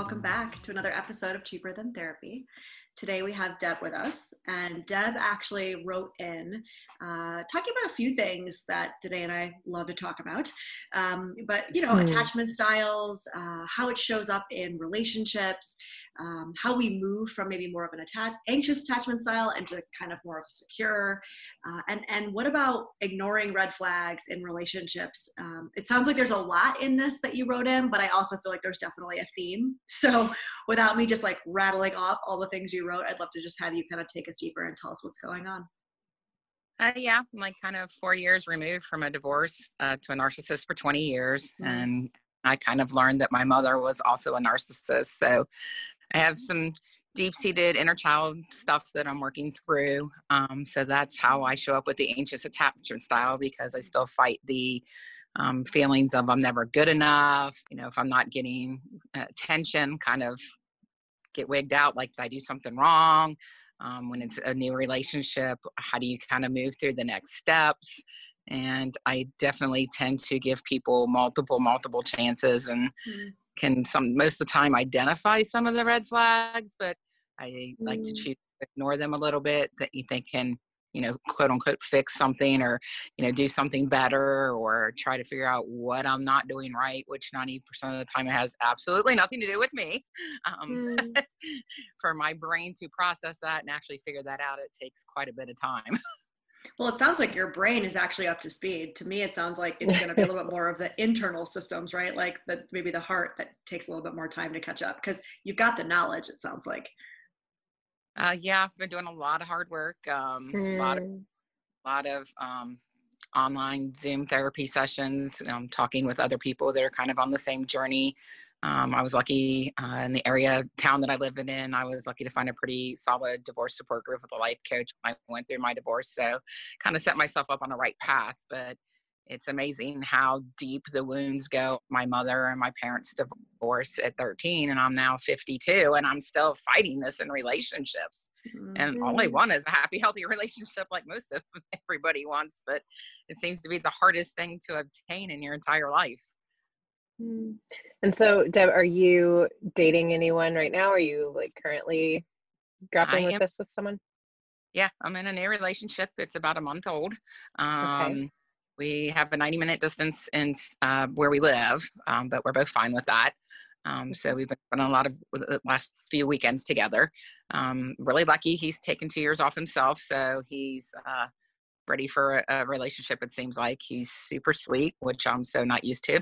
Welcome back to another episode of Cheaper Than Therapy. Today we have Deb with us, and Deb actually wrote in uh, talking about a few things that Danae and I love to talk about. Um, but you know, mm. attachment styles, uh, how it shows up in relationships, um, how we move from maybe more of an attach- anxious attachment style into kind of more of a secure, uh, and and what about ignoring red flags in relationships? Um, it sounds like there's a lot in this that you wrote in, but I also feel like there's definitely a theme. So without me just like rattling off all the things you wrote, I'd love to just have you kind of take us deeper and tell us what's going on. Uh, yeah, I'm like kind of four years removed from a divorce uh, to a narcissist for 20 years. Mm-hmm. And I kind of learned that my mother was also a narcissist. So I have some deep seated inner child stuff that I'm working through. Um, so that's how I show up with the anxious attachment style because I still fight the um, feelings of I'm never good enough. You know, if I'm not getting attention, kind of get wigged out like, did I do something wrong? Um, when it's a new relationship, how do you kind of move through the next steps? And I definitely tend to give people multiple, multiple chances and mm-hmm. can some most of the time identify some of the red flags, but I mm-hmm. like to mm. choose to ignore them a little bit that you think can you know, quote unquote, fix something or, you know, do something better or try to figure out what I'm not doing right, which 90% of the time it has absolutely nothing to do with me. Um, mm. for my brain to process that and actually figure that out, it takes quite a bit of time. Well, it sounds like your brain is actually up to speed. To me, it sounds like it's going to be a little bit more of the internal systems, right? Like the maybe the heart that takes a little bit more time to catch up because you've got the knowledge. It sounds like. Uh, yeah, I've been doing a lot of hard work. Um, mm. A lot of, mm. lot of um, online Zoom therapy sessions. Um, talking with other people that are kind of on the same journey. Um, I was lucky uh, in the area town that I live in. I was lucky to find a pretty solid divorce support group with a life coach. when I went through my divorce, so kind of set myself up on the right path. But it's amazing how deep the wounds go. My mother and my parents divorced at 13, and I'm now 52, and I'm still fighting this in relationships. Mm-hmm. And all I mm-hmm. want is a happy, healthy relationship, like most of everybody wants. But it seems to be the hardest thing to obtain in your entire life. Mm. And so, Deb, are you dating anyone right now? Are you like currently grappling with this with someone? Yeah, I'm in a new relationship. It's about a month old. Um, okay. We have a 90 minute distance in uh, where we live, um, but we're both fine with that. Um, so we've been on a lot of the last few weekends together. Um, really lucky. He's taken two years off himself, so he's uh, ready for a, a, relationship. It seems like he's super sweet, which I'm so not used to.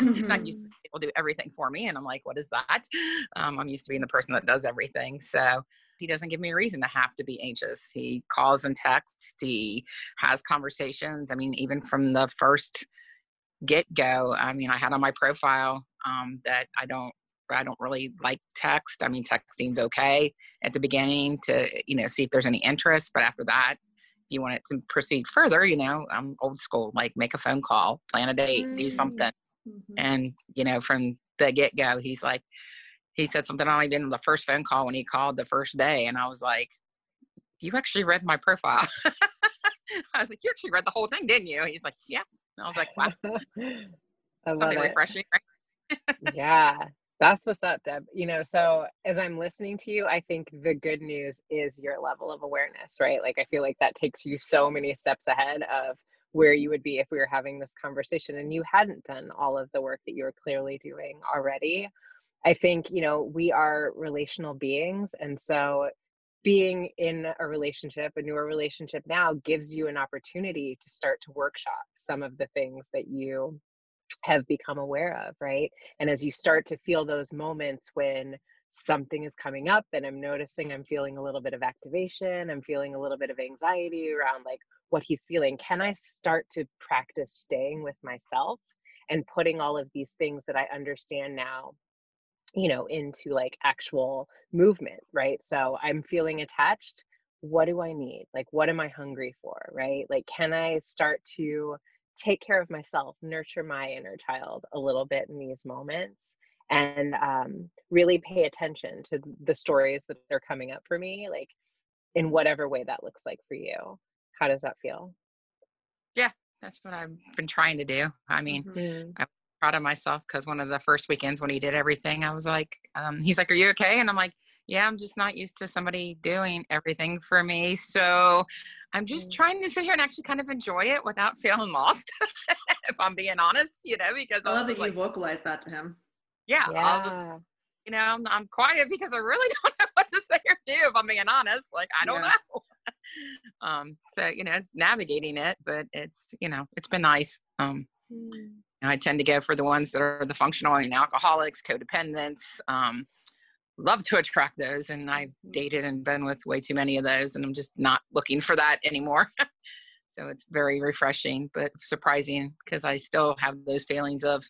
mm-hmm. Not used to people do everything for me, and I'm like, what is that? Um, I'm used to being the person that does everything. So he doesn't give me a reason to have to be anxious. He calls and texts, he has conversations. I mean, even from the first get go, I mean, I had on my profile um, that I don't I don't really like text. I mean, texting's okay at the beginning to, you know, see if there's any interest. But after that, if you want it to proceed further, you know, I'm old school, like make a phone call, plan a date, mm-hmm. do something. Mm-hmm. And, you know, from the get go, he's like, he said something on even the first phone call when he called the first day. And I was like, you actually read my profile. I was like, you actually read the whole thing, didn't you? He's like, yeah. And I was like, wow. I love Something it. refreshing. yeah. That's what's up, Deb. You know, so as I'm listening to you, I think the good news is your level of awareness, right? Like, I feel like that takes you so many steps ahead of where you would be if we were having this conversation and you hadn't done all of the work that you were clearly doing already. I think, you know, we are relational beings. And so being in a relationship, a newer relationship now, gives you an opportunity to start to workshop some of the things that you have become aware of, right? And as you start to feel those moments when something is coming up and I'm noticing I'm feeling a little bit of activation, I'm feeling a little bit of anxiety around like what he's feeling, can I start to practice staying with myself and putting all of these things that I understand now you know into like actual movement right? So i'm feeling attached. What do i need? Like what am i hungry for right? Like can i start to take care of myself nurture my inner child a little bit in these moments and um, really pay attention to the stories that are coming up for me like in whatever way that looks like for you? How does that feel? Yeah that's what i've been trying to do. I mean mm-hmm. i'm proud of myself because one of the first weekends when he did everything i was like um, he's like are you okay and i'm like yeah i'm just not used to somebody doing everything for me so i'm just mm-hmm. trying to sit here and actually kind of enjoy it without feeling lost if i'm being honest you know because i love that like, you vocalized that to him yeah, yeah. I'll just, you know, I'm, I'm, quiet because I really don't know what to say or do. If I'm being honest, like I don't yeah. know. um, so you know, it's navigating it, but it's you know, it's been nice. Um, mm. I tend to go for the ones that are the functional and alcoholics, codependents. Um, love to attract those, and I've dated and been with way too many of those, and I'm just not looking for that anymore. so it's very refreshing, but surprising because I still have those feelings of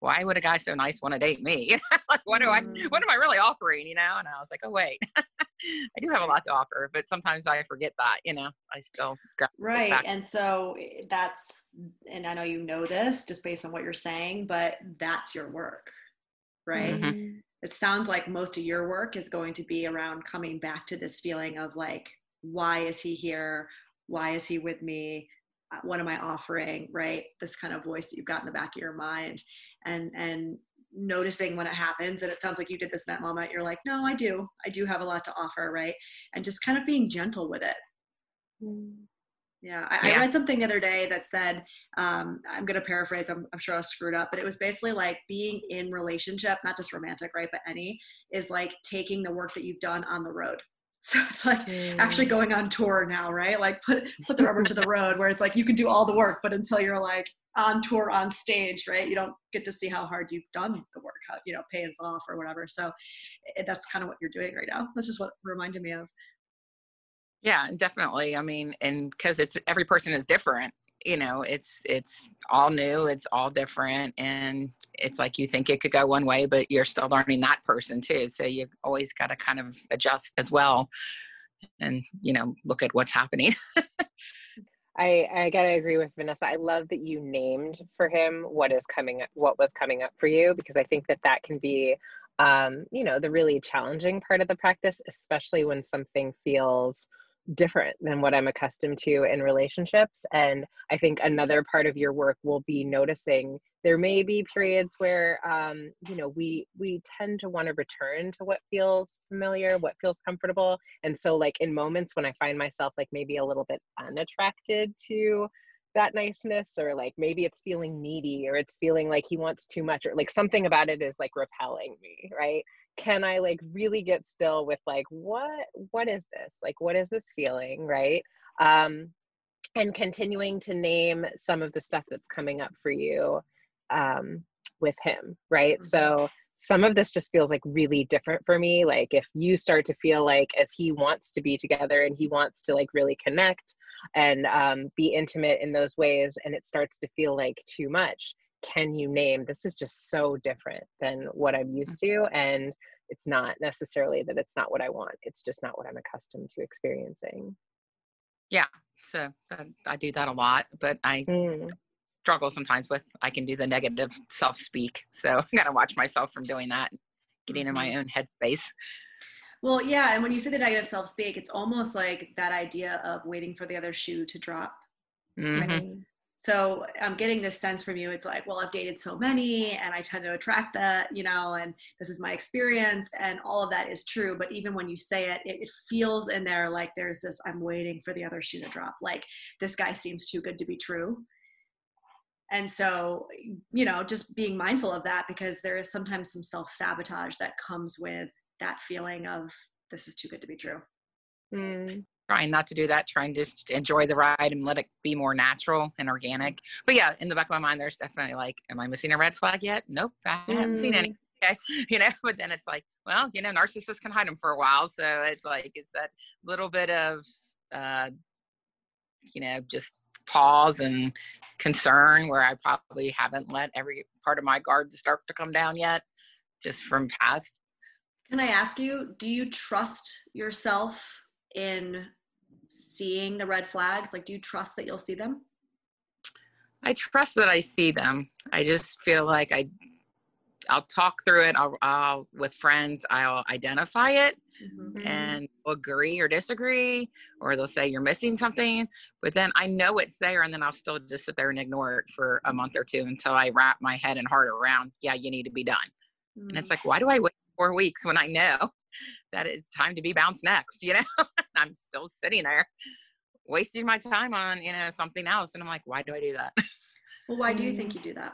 why would a guy so nice want to date me? like, what do I, what mm. am I really offering? You know? And I was like, oh wait, I do have a lot to offer, but sometimes I forget that. You know, I still right. And so eh, that's, and I know you know this just based on what you're saying, but that's your work, right? Mm-hmm. It sounds like most of your work is going to be around coming back to this feeling of like, why is he here? Why is he with me? Uh, what am i offering right? This kind of voice that you've got in the back of your mind and and noticing when it happens and it sounds like you did this in that moment you're like no i do. I do have a lot to offer right? And just kind of being gentle with it. Mm. yeah I, yeah. I, read something the other day that said um, i'm going to paraphrase I'm, I'm sure i screwed up but it was basically like being in relationship not just romantic right but any is like taking the work that you've done on the road so it's like mm. actually going on tour now, right? Like put put the rubber to the road where it's like you can do all the work, but until you're like on tour on stage, right? You don't get to see how hard you've done the work, how you know, pays off or whatever. So it, that's kind of what you're doing right now. This is what reminded me of. Yeah, definitely. I mean, and because it's every person is different, you know it's it's all new it's all different and it's like you think it could go one way but you're still learning that person too so you always got to kind of adjust as well and you know look at what's happening I, I gotta agree with Vanessa. I love that you named for him what is coming, up, what was coming up for you, because I think that that can be, um, you know, the really challenging part of the practice, especially when something feels different than what I'm accustomed to in relationships. And I think another part of your work will be noticing there may be periods where um, you know we we tend to want to return to what feels familiar, what feels comfortable. And so like in moments when I find myself like maybe a little bit unattracted to that niceness or like maybe it's feeling needy or it's feeling like he wants too much or like something about it is like repelling me right can i like really get still with like what what is this? Like what is this feeling right? Um and continuing to name some of the stuff that's coming up for you um with him right? Mm-hmm. so some of this just feels like really different for me. Like if you start to feel like as he wants to be together and he wants to like really connect and um, be intimate in those ways and it starts to feel like too much can you name this is just so different than what i'm used to and it's not necessarily that it's not what i want it's just not what i'm accustomed to experiencing yeah so uh, i do that a lot but i mm. struggle sometimes with i can do the negative self speak so i gotta watch myself from doing that getting in my mm-hmm. own headspace well yeah and when you say the negative self speak it's almost like that idea of waiting for the other shoe to drop mm-hmm. right? So i'm getting this sense from you it's like well i've dated so many and i tend to attract that you know and this is my experience and all of that is true but even when you say it, it, it feels in there like there's this i'm waiting for the other shoe to drop like this guy seems too good to be true. And so you know just being mindful of that because there is sometimes some self-sabotage that comes with that feeling of this is too good to be true. Mm trying not to do that, trying to just enjoy the ride and let it be more natural and organic. But yeah, in the back of my mind, there's definitely like, am I missing a red flag yet? Nope, I haven't seen any. Mm. Okay, you know, but then it's like, well, you know, narcissists can hide them for a while, so it's like it's that little bit of, uh, you know, just pause and concern where I probably haven't let every part of my guard start to come down yet, just from past. Can I ask you, do you trust yourself in seeing the red flags? Like, do you trust that you'll see them? I trust that I see them. I just feel like I I'll talk through it. I'll, I'll with friends. I'll identify it mm-hmm. and agree or disagree, or they'll say you're missing something. But then I know it's there, and then I'll still just sit there and ignore it for a month or two until I wrap my head and heart around. Yeah, you need to be done. Mm-hmm. And it's mm. like, why do I wait four weeks when I know that it's time to be bounced next? You know, I'm still sitting there wasting my time on you know something else, and I'm like, why do I do that? Well, why do you think you do that?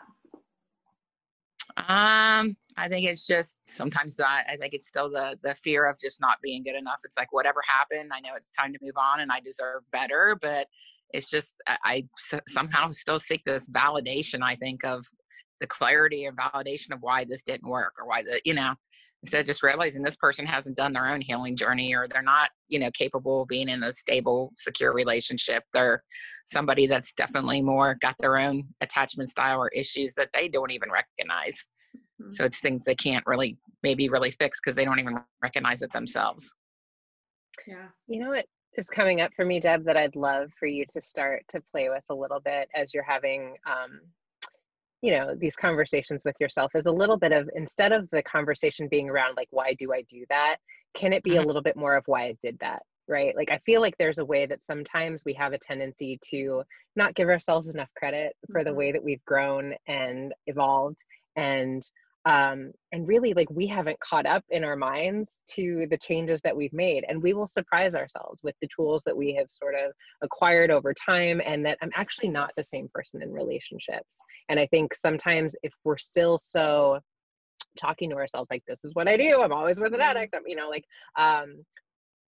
Um, I think it's just sometimes that I think it's still the the fear of just not being good enough. It's like whatever happened, I know it's time to move on and I deserve better, but it's just I, I somehow still seek this validation. I think of the clarity or validation of why this didn't work or why the you know instead of just realizing this person hasn't done their own healing journey or they're not you know capable of being in a stable secure relationship. They're somebody that's definitely more got their own attachment style or issues that they don't even recognize. Mm-hmm. so it's things they can't really maybe really fix because they don't even recognize it themselves. Yeah. You know what is coming up for me deb that i'd love for you to start to play with a little bit as you're having um, you know these conversations with yourself is a little bit of instead of the conversation being around like why do i do that can it be a mm-hmm. little bit more of why i did that right like i feel like there's a way that sometimes we have a tendency to not give ourselves enough credit for the mm-hmm. way that we've grown and evolved and um, and really like we haven't caught up in our minds to the changes that we've made and we will surprise ourselves with the tools that we have sort of acquired over time and that i'm actually not the same person in relationships and i think sometimes if we're still so talking to ourselves like this is what i do i'm always with an mm-hmm. addict I'm, you know like um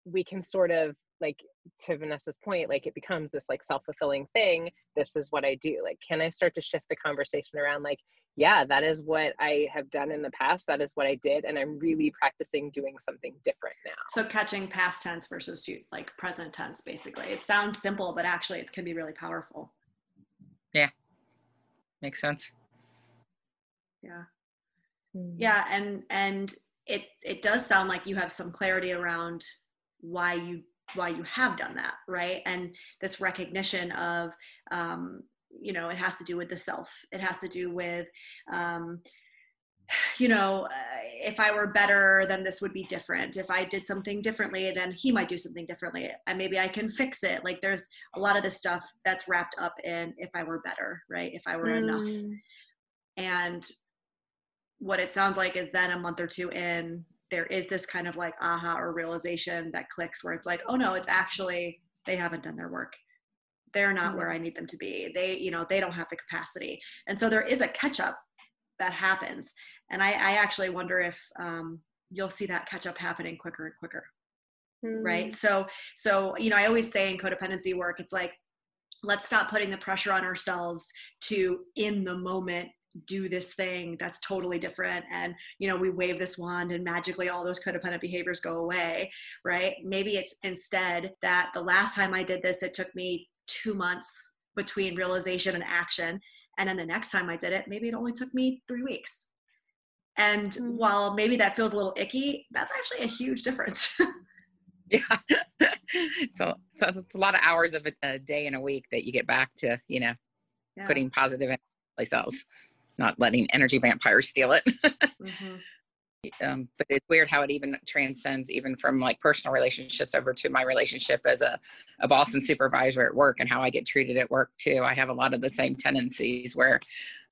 we can sort of like to Vanessa's point, like it becomes this like self-fulfilling thing. This is what I do. Like, can I start to shift the conversation around like, yeah, that is what I have done in the past. That is what I did. And I'm really practicing doing something different now. So catching past tense versus like present tense, basically. It sounds simple, but actually it can be really powerful. Yeah. Makes sense. Yeah. Mm-hmm. Yeah. And, and it, it does sound like you have some clarity around why you why you have done that right? And this recognition of um, you know it has to do with the self. It has to do with um, you know uh, if i were better then this would be different. If i did something differently then he might do something differently. And maybe i can fix it. Like there's a lot of this stuff that's wrapped up in if i were better right? If i were mm. enough and what it sounds like is then a month or two in there is this kind of like aha or realization that clicks where it's like oh no it's actually they haven't done their work. They're not where i need them to be. They you know they don't have the capacity. And so there is a catch up that happens. And i, I actually wonder if um, you'll see that catch up happening quicker and quicker. Mm. right so so you know i always say in codependency work it's like let's stop putting the pressure on ourselves to in the moment do this thing that's totally different. And you know we wave this wand and magically all those codependent behaviors go away right? Maybe it's instead that the last time i did this it took me 2 months between realization and action. And then the next time i did it maybe it only took me 3 weeks. And mm-hmm. while maybe that feels a little icky that's actually a huge difference. Yeah. So, so it's a lot of hours of a, a, day and a week that you get back to you know yeah. putting positive in place. else not letting energy vampires steal it. mm-hmm. um, but it's weird how it even transcends even from like personal relationships over to my relationship as a, a boss and supervisor at work and how I get treated at work too. I have a lot of the same tendencies where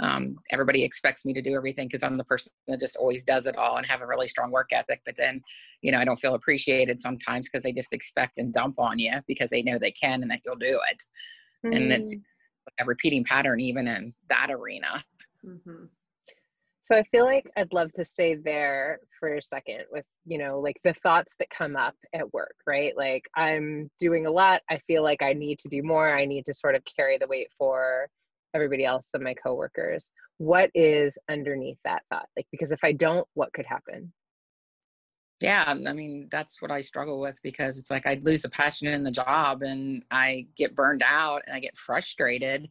um, everybody expects me to do everything because I'm the person that just always does it all and have a really strong work ethic. But then, you know, I don't feel appreciated sometimes because they just expect and dump on you because they know they can and that you'll do it. Mm. And it's mm. a repeating pattern even in that arena. Mm-hmm. So I feel like I'd love to stay there for a second with, you know, like the thoughts that come up at work, right? Like I'm doing a lot. I feel like I need to do more. I need to sort of carry the weight for everybody else and my coworkers. What is underneath that thought? Like, because if I don't, what could happen? yeah i mean that's what i struggle with because it's like i lose the passion in the job and i get burned out and i get frustrated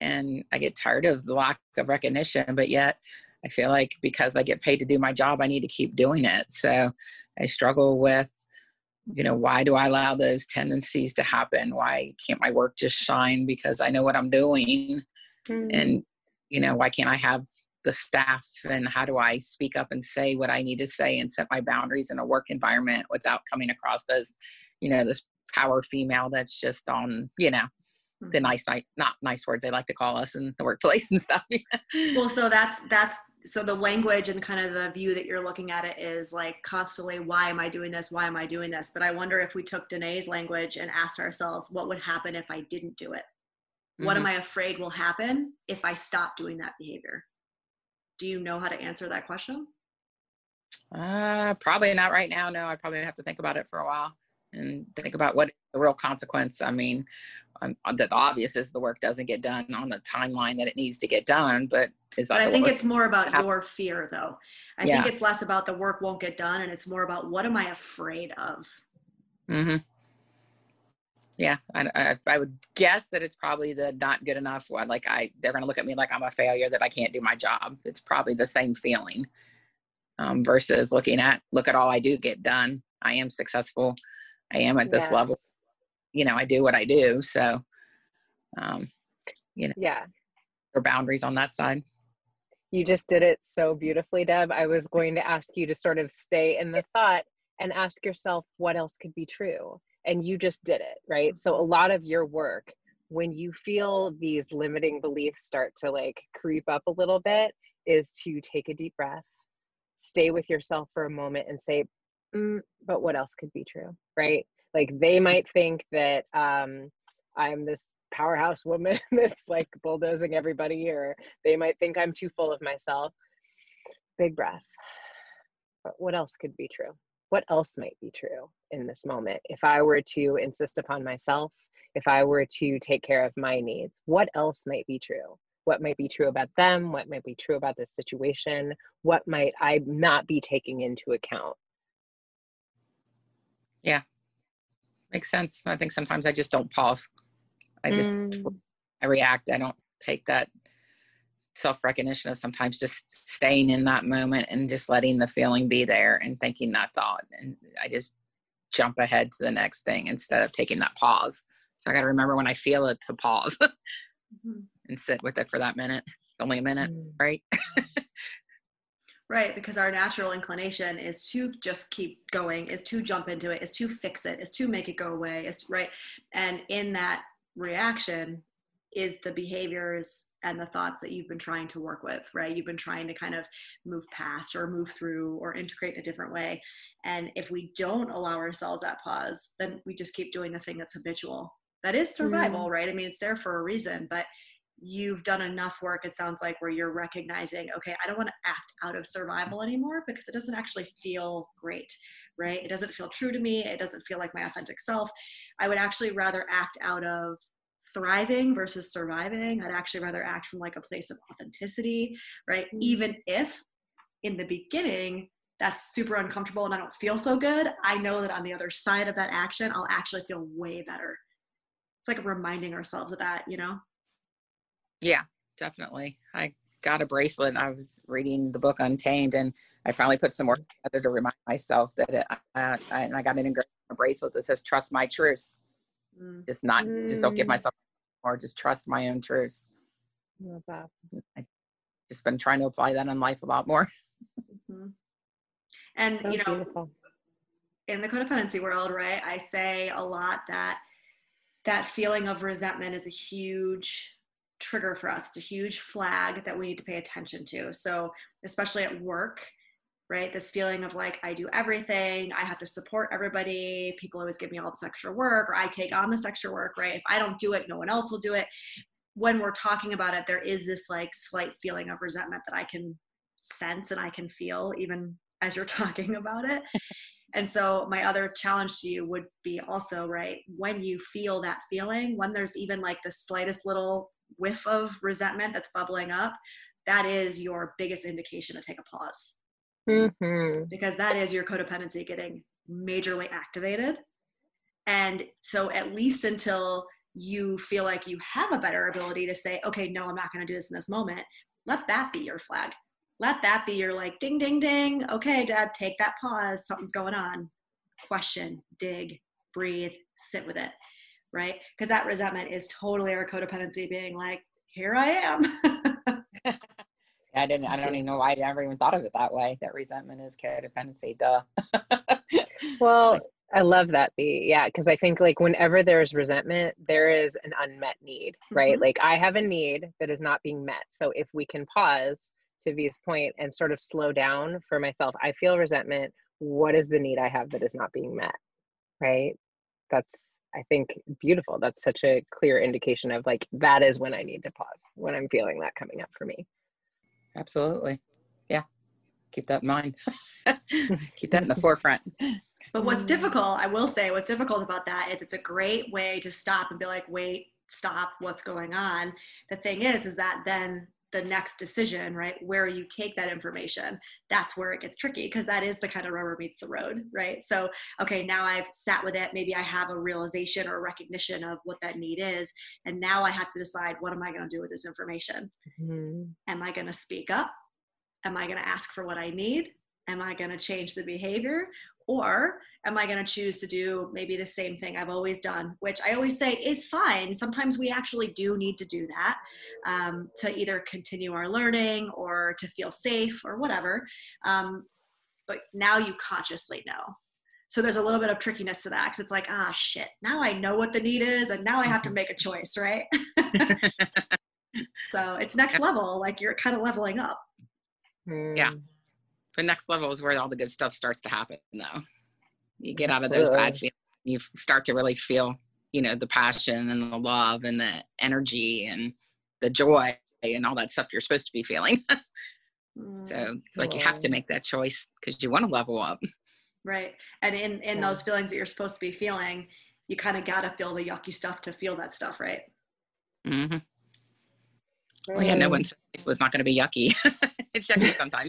and i get tired of the lack of recognition but yet i feel like because i get paid to do my job i need to keep doing it. So i struggle with you know why do i allow those tendencies to happen? Why can't my work just shine because i know what i'm doing? Mm. and you know why can't i have the staff and how do I speak up and say what I need to say and set my boundaries in a work environment without coming across as, you know, this power female that's just on, you know, the mm-hmm. nice, not nice words they like to call us in the workplace and stuff. well, so that's, that's, so the language and kind of the view that you're looking at it is like constantly, why am I doing this? Why am I doing this? But I wonder if we took Danae's language and asked ourselves, what would happen if I didn't do it? What mm-hmm. am I afraid will happen if I stop doing that behavior? do you know how to answer that question? Uh, probably not right now. No, I'd probably have to think about it for a while and think about what the real consequence. I mean, um, the obvious is the work doesn't get done on the timeline that it needs to get done, but is that? But I think it's more about your fear, though. I yeah. think it's less about the work won't get done, and it's more about what am I afraid of. Hmm yeah I, I, I, would guess that it's probably the not good enough one like i they're going to look at me like i'm a failure that i can't do my job it's probably the same feeling um, versus looking at look at all i do get done i am successful i am at this yes. level you know i do what i do. So um, you know yeah. or boundaries on that side. You just did it so beautifully deb. I was going to ask you to sort of stay in the thought and ask yourself what else could be true. And you just did it right? So a lot of your work when you feel these limiting beliefs start to like creep up a little bit is to take a deep breath stay with yourself for a moment and say mm, but what else could be true? Right like they might think that um i'm this powerhouse woman that's like bulldozing everybody or they might think i'm too full of myself. Big breath. But what else could be true? What else might be true in this moment? If i were to insist upon myself if i were to take care of my needs what else might be true? What might be true about them? What might be true about this situation? What might i not be taking into account? Yeah makes sense i think sometimes i just don't pause i just mm. i react i don't take that self recognition of sometimes just staying in that moment and just letting the feeling be there and thinking that thought. And I just jump ahead to the next thing instead of taking that pause. So I got to remember when I feel it to pause mm-hmm. and sit with it for that minute. It's only a minute, mm. right? right, because our natural inclination is to just keep going, is to jump into it, is to fix it, is to make it go away, is right. And in that reaction, is the behaviors and the thoughts that you've been trying to work with, right? You've been trying to kind of move past or move through or integrate in a different way. And if we don't allow ourselves that pause, then we just keep doing the thing that's habitual. That is survival, mm. right? I mean, it's there for a reason, but you've done enough work, it sounds like, where you're recognizing, okay, I don't want to act out of survival anymore because it doesn't actually feel great, right? It doesn't feel true to me. It doesn't feel like my authentic self. I would actually rather act out of thriving versus surviving. I'd actually rather act from like a place of authenticity, right? Mm-hmm. Even if in the beginning that's super uncomfortable and I don't feel so good, I know that on the other side of that action, I'll actually feel way better. It's like reminding ourselves of that, you know? Yeah, definitely. I got a bracelet. I was reading the book Untamed and I finally put some more together to remind myself that it, uh, and I got an engraved bracelet that says, trust my truth mm. just not mm. just don't give mm. myself or just trust my own truths love that i just been trying to apply that in life a lot more mm-hmm. and so you know beautiful. in the codependency world right i say a lot that that feeling of resentment is a huge trigger for us it's a huge flag that we need to pay attention to so especially at work right? This feeling of like, I do everything, I have to support everybody, people always give me all this extra work, or I take on this extra work, right? If I don't do it, no one else will do it. When we're talking about it, there is this like slight feeling of resentment that I can sense and I can feel even as you're talking about it. and so, my other challenge to you would be also, right, when you feel that feeling, when there's even like the slightest little whiff of resentment that's bubbling up, that is your biggest indication to take a pause mm-hmm. because that is your codependency getting majorly activated. And so, at least until you feel like you have a better ability to say, okay, no, I'm not going to do this in this moment, let that be your flag. Let that be your like, ding, ding, ding. Okay, dad, take that pause. Something's going on. Question, dig, breathe, sit with it, right? Because that resentment is totally our codependency being like, here I am. I didn't, I don't even know why I never even thought of it that way. That resentment is codependency. Duh. well, I love that B. Yeah, because I think like whenever there's resentment, there is an unmet need, right? Mm-hmm. Like I have a need that is not being met. So if we can pause to V's point and sort of slow down for myself, I feel resentment. What is the need I have that is not being met? Right? That's I think beautiful. That's such a clear indication of like that is when I need to pause, when I'm feeling that coming up for me. Absolutely. Yeah. Keep that in mind. Keep that in the forefront. But what's difficult, I will say, what's difficult about that is it's a great way to stop and be like, wait, stop, what's going on? The thing is, is that then the next decision, right, where you take that information, that's where it gets tricky because that is the kind of rubber meets the road, right? So, okay, now I've sat with it. Maybe I have a realization or a recognition of what that need is. And now I have to decide what am I going to do with this information? Mm-hmm. Am I going to speak up? Am I going to ask for what I need? Am I going to change the behavior? Or am I going to choose to do maybe the same thing I've always done, which I always say is fine. Sometimes we actually do need to do that um, to either continue our learning or to feel safe or whatever. Um, but now you consciously know. So there's a little bit of trickiness to that because it's like, ah, shit, now I know what the need is and now I have to mm-hmm. make a choice, right? so it's next level, like you're kind of leveling up. Yeah the next level is where all the good stuff starts to happen though. You get out of those bad feelings you start to really feel you know the passion and the love and the energy and the joy and all that stuff you're supposed to be feeling. So mm, it's like you have to make that choice because you want to level up. Right and in in those feelings that you're supposed to be feeling you kind of got to feel the yucky stuff to feel that stuff right? Mm-hmm. Well yeah no one was not going to be yucky. It's yucky sometimes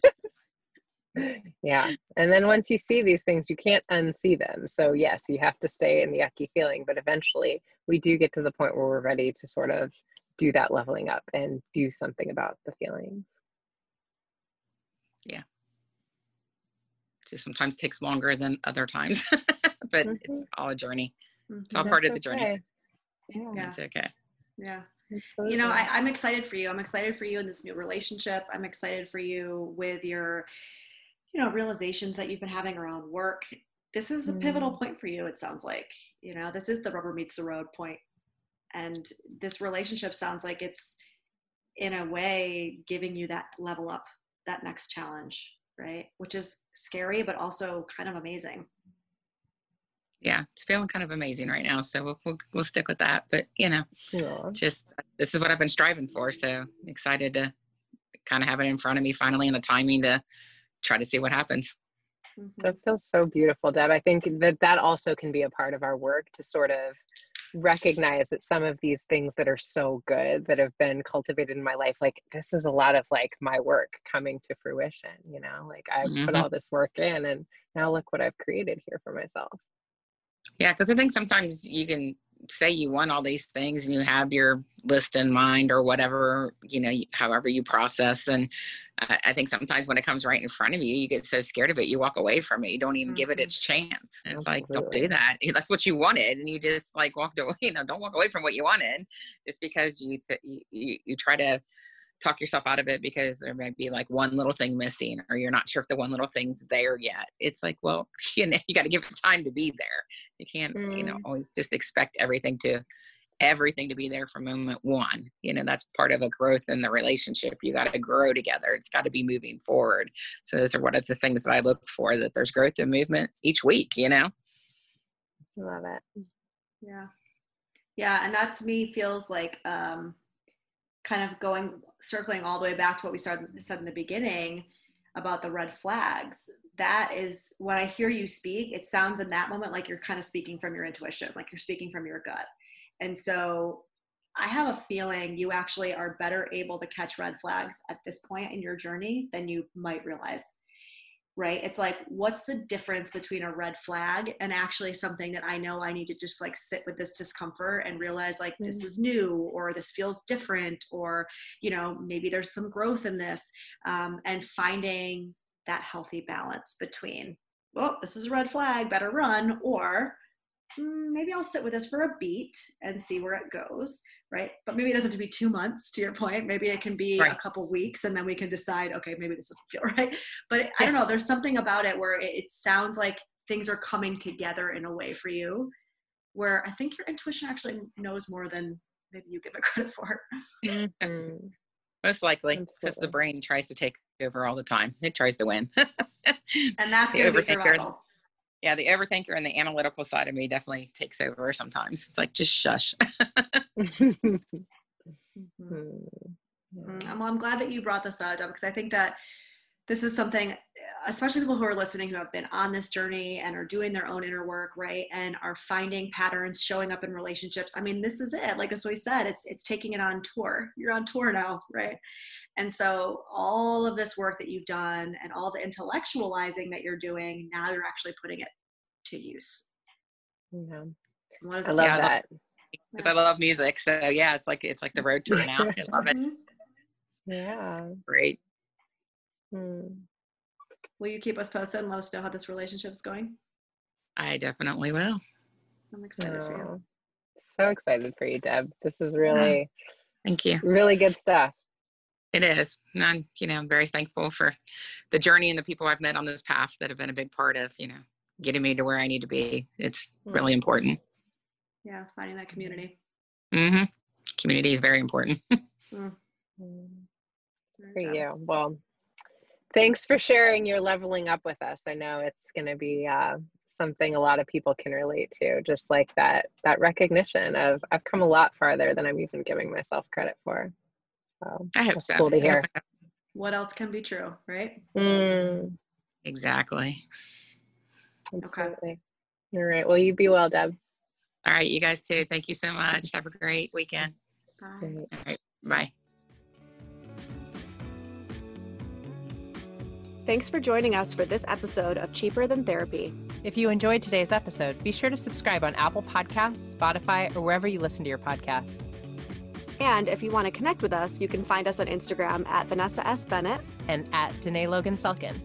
yeah. And then once you see these things, you can't unsee them. So, yes, you have to stay in the yucky feeling, but eventually we do get to the point where we're ready to sort of do that leveling up and do something about the feelings. Yeah. It just sometimes takes longer than other times, but mm-hmm. it's all a journey. Mm-hmm. It's all That's part of the okay. journey. Yeah. It's okay. Yeah. Absolutely. You know, I, I'm excited for you. I'm excited for you in this new relationship. I'm excited for you with your you know realizations that you've been having around work this is a pivotal mm. point for you it sounds like you know this is the rubber meets the road point and this relationship sounds like it's in a way giving you that level up that next challenge right which is scary but also kind of amazing yeah it's feeling kind of amazing right now so we'll, we'll, we'll stick with that but you know yeah. just this is what i've been striving for so excited to kind of have it in front of me finally and the timing to try to see what happens. Mm-hmm. That feels so beautiful, Deb. I think that that also can be a part of our work to sort of recognize that some of these things that are so good that have been cultivated in my life, like this is a lot of like my work coming to fruition, you know, like I've mm-hmm. put all this work in and now look what I've created here for myself. Yeah, because I think sometimes you can say you want all these things and you have your list in mind or whatever you know however you process and i think sometimes when it comes right in front of you you get so scared of it you walk away from it you don't even mm-hmm. give it mm-hmm. its chance it's Absolutely. like don't do that that's what you wanted and you just like walked away you know don't walk away from what you wanted just because you th- you, you try to talk yourself out of it because there might be like one little thing missing or you're not sure if the one little thing's there yet. It's like well you know you got to give it time to be there. You can't mm. you know mm. always just expect everything to everything to be there from moment one. You know that's part of a growth in the relationship. You got to grow together. It's got to be moving forward. So those are one of the things that i look for that there's growth and movement each week you know? Love it. Yeah. Yeah and that to me feels like um kind of going circling all the way back to what we started said in the beginning about the red flags that is when i hear you speak it sounds in that moment like you're kind of speaking from your intuition like you're speaking from your gut. And so i have a feeling you actually are better able to catch red flags at this point in your journey than you might realize right? It's like, what's the difference between a red flag and actually something that I know I need to just like sit with this discomfort and realize like mm-hmm. this is new or this feels different or, you know, maybe there's some growth in this um, and finding that healthy balance between, well, this is a red flag, better run, or mm, maybe I'll sit with this for a beat and see where it goes, right? But maybe it doesn't have to be two months to your point. Maybe it can be right. a couple weeks and then we can decide, okay, maybe this doesn't feel right. But I don't know, there's something about it where it, it sounds like things are coming together in a way for you where I think your intuition actually knows more than maybe you give it credit for. Mm-hmm. Most likely, because the brain tries to take over all the time. It tries to win. and that's the overthinker. Yeah, the overthinker and the analytical side of me definitely takes over sometimes. It's like just shush. mm-hmm. Well, I'm glad that you brought this up because I think that this is something especially people who are listening who have been on this journey and are doing their own inner work right and are finding patterns showing up in relationships i mean this is it like as we said it's it's taking it on tour you're on tour now right and so all of this work that you've done and all the intellectualizing that you're doing now you're actually putting it to use yeah i love yeah, that because I love music so yeah it's like it's like the road tour now i love it mm-hmm. yeah great hmm. Will you keep us posted and let us know how this relationship is going? I definitely will. I'm excited oh, for you. So excited for you, Deb. This is really, yeah. thank you. Really good stuff. It is. And I'm, you know, I'm very thankful for the journey and the people I've met on this path that have been a big part of, you know, getting me to where I need to be. It's mm-hmm. really important. Yeah, finding that community. Mm-hmm. Community is very important. mm. For you. Well, thanks for sharing your leveling up with us. I know it's going to be uh, something a lot of people can relate to, just like that that recognition of I've come a lot farther than I'm even giving myself credit for. So I hope so. Cool to hear. What else can be true, right? Mm. Exactly. Absolutely. Okay. All right. Well, you be well, Deb. All right, you guys too. Thank you so much. Have a great weekend. Bye. All right. Bye. Thanks for joining us for this episode of Cheaper Than Therapy. If you enjoyed today's episode, be sure to subscribe on Apple Podcasts, Spotify, or wherever you listen to your podcasts. And if you want to connect with us, you can find us on Instagram at Vanessa S. Bennett and at Danae Logan Selkin.